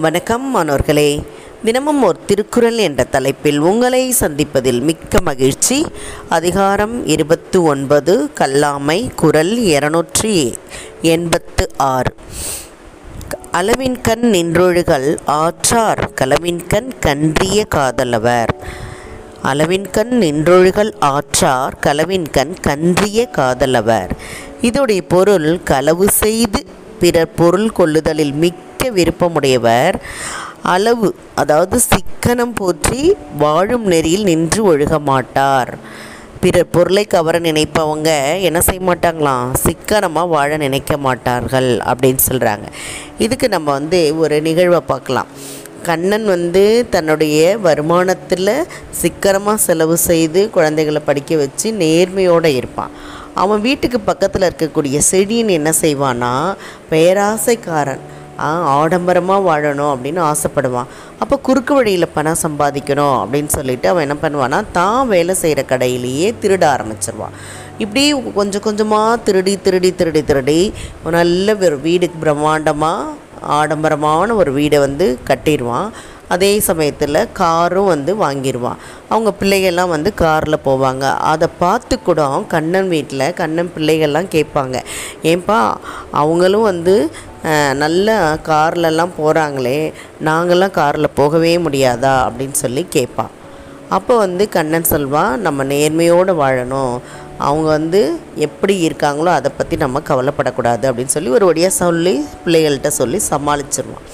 வணக்கம் மாணவர்களே. தினமும் ஒரு திருக்குறள் என்ற தலைப்பில் உங்களை சந்திப்பதில் மிக்க மகிழ்ச்சி. அதிகாரம் இருபத்து ஒன்பது கல்லாமை குரல் இருநூற்றி எண்பத்து ஆறு. அளவின்கண் நின்றொழுகள் ஆற்றார். களவின்கண் கன்றிய காதலவர். அளவின்கண் நின்றொழுகள் ஆற்றார். களவின்கண் கன்றிய காதலவர். இதோடைய பொருள் களவு செய்து பிறர் பொருள் கொள்ளுதலில் மிக்க விருப்பமுடையவர் அளவு அதாவது சிக்கனம் போற்றி வாழும் நெறியில் நின்று ஒழுக மாட்டார். பிறர் பொருளை கவர நினைப்பவங்க என்ன செய்ய மாட்டாங்களாம்? சிக்கனமாக வாழ நினைக்க மாட்டார்கள் அப்படின்னு சொல்கிறாங்க இதுக்கு நம்ம வந்து ஒரு நிகழ்வை பார்க்கலாம். கண்ணன் வந்து தன்னுடைய வருமானத்தில் சிக்கனமாக செலவு செய்து குழந்தைகளை படிக்க வச்சு நேர்மையோடு இருப்பான். அவன் வீட்டுக்கு பக்கத்தில் இருக்கக்கூடிய செடியின் என்ன செய்வான்னா பேராசைக்காரன். ஆடம்பரமாக வாழணும் அப்படின்னு ஆசைப்படுவான். அப்போ குறுக்கு வழியில் பணம் சம்பாதிக்கணும் அப்படின்னு சொல்லிட்டு அவன் என்ன பண்ணுவான்னா தான் வேலை செய்கிற கடையிலேயே திருட ஆரம்பிச்சிருவான். இப்படி கொஞ்சம் கொஞ்சமாக திருடி திருடி திருடி திருடி நல்ல ஒரு வீடுக்கு பிரம்மாண்டமாக ஆடம்பரமான ஒரு வீடை வந்து கட்டிடுவான். அதே சமயத்தில் காரும் வந்து வாங்கிடுவான் அவங்க பிள்ளைகள்லாம் வந்து காரில் போவாங்க. அதை பார்த்து கூட கண்ணன் வீட்டில் கண்ணன் பிள்ளைகள்லாம் கேட்பாங்க. ஏன்பா அவங்களும் வந்து நல்ல கார்லலாம் போகிறாங்களே நாங்களாம் காரில் போகவே முடியாதா? அப்படின்னு சொல்லி கேட்பான் அப்போ வந்து கண்ணன் சொல்வான் நம்ம நேர்மையோடு வாழணும். அவங்க வந்து எப்படி இருக்காங்களோ அதை பற்றி நம்ம கவலைப்படக்கூடாது அப்படின்னு சொல்லி ஒரு வழியாக சொல்லி பிள்ளைகள்கிட்ட சொல்லி சமாளிச்சிருவான்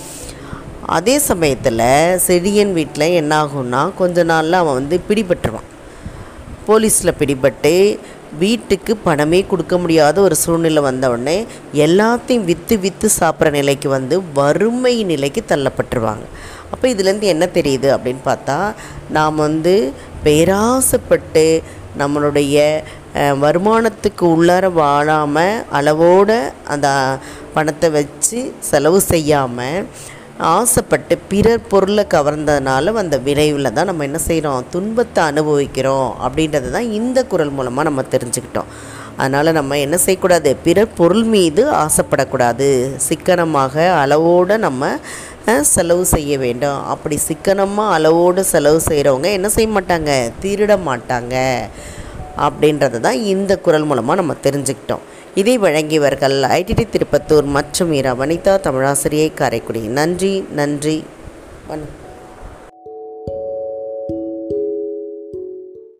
அதே சமயத்தில் செடியன் வீட்டில் என்னாகும்னா கொஞ்ச நாளில் அவன் வந்து பிடிபட்டுருவான். போலீஸில் பிடிபட்டு வீட்டுக்கு பணமே கொடுக்க முடியாத ஒரு சூழ்நிலை வந்தவுடனே எல்லாத்தையும் விற்று விற்று சாப்பிட்ற நிலைக்கு வந்து வறுமை நிலைக்கு தள்ளப்பட்டுருவாங்க. அப்போ இதுலேருந்து என்ன தெரியுது அப்படின்னு பார்த்தா நாம் வந்து பேராசைப்பட்டு நம்மளுடைய வருமானத்துக்கு உள்ளார வாழாமல் அளவோடு அந்த பணத்தை வச்சு செலவு செய்யாமல் ஆசைப்பட்டு பிறர் பொருளை கவர்ந்ததுனால வந்த விளைவில் தான் நம்ம என்ன செய்கிறோம் துன்பத்தை அனுபவிக்கிறோம் அப்படின்றது தான் இந்த குரல் மூலமாக நம்ம தெரிஞ்சுக்கிட்டோம். அதனால் நம்ம என்ன செய்யக்கூடாது? பிறர் பொருள் மீது ஆசைப்படக்கூடாது. சிக்கனமாக அளவோடு நம்ம செலவு செய்ய வேண்டும். அப்படி சிக்கனமாக அளவோடு செலவு செய்கிறவங்க என்ன செய்ய மாட்டாங்க? திருட மாட்டாங்க. அப்படின்றத தான் இந்த குரல் மூலமாக நம்ம தெரிஞ்சுக்கிட்டோம். இதை வழங்கியவர்கள் ஐடிடி திருப்பத்தூர் மற்றும் இரா வனிதா தமிழாசிரியை காரைக்குடி. நன்றி நன்றி. வணக்கம்.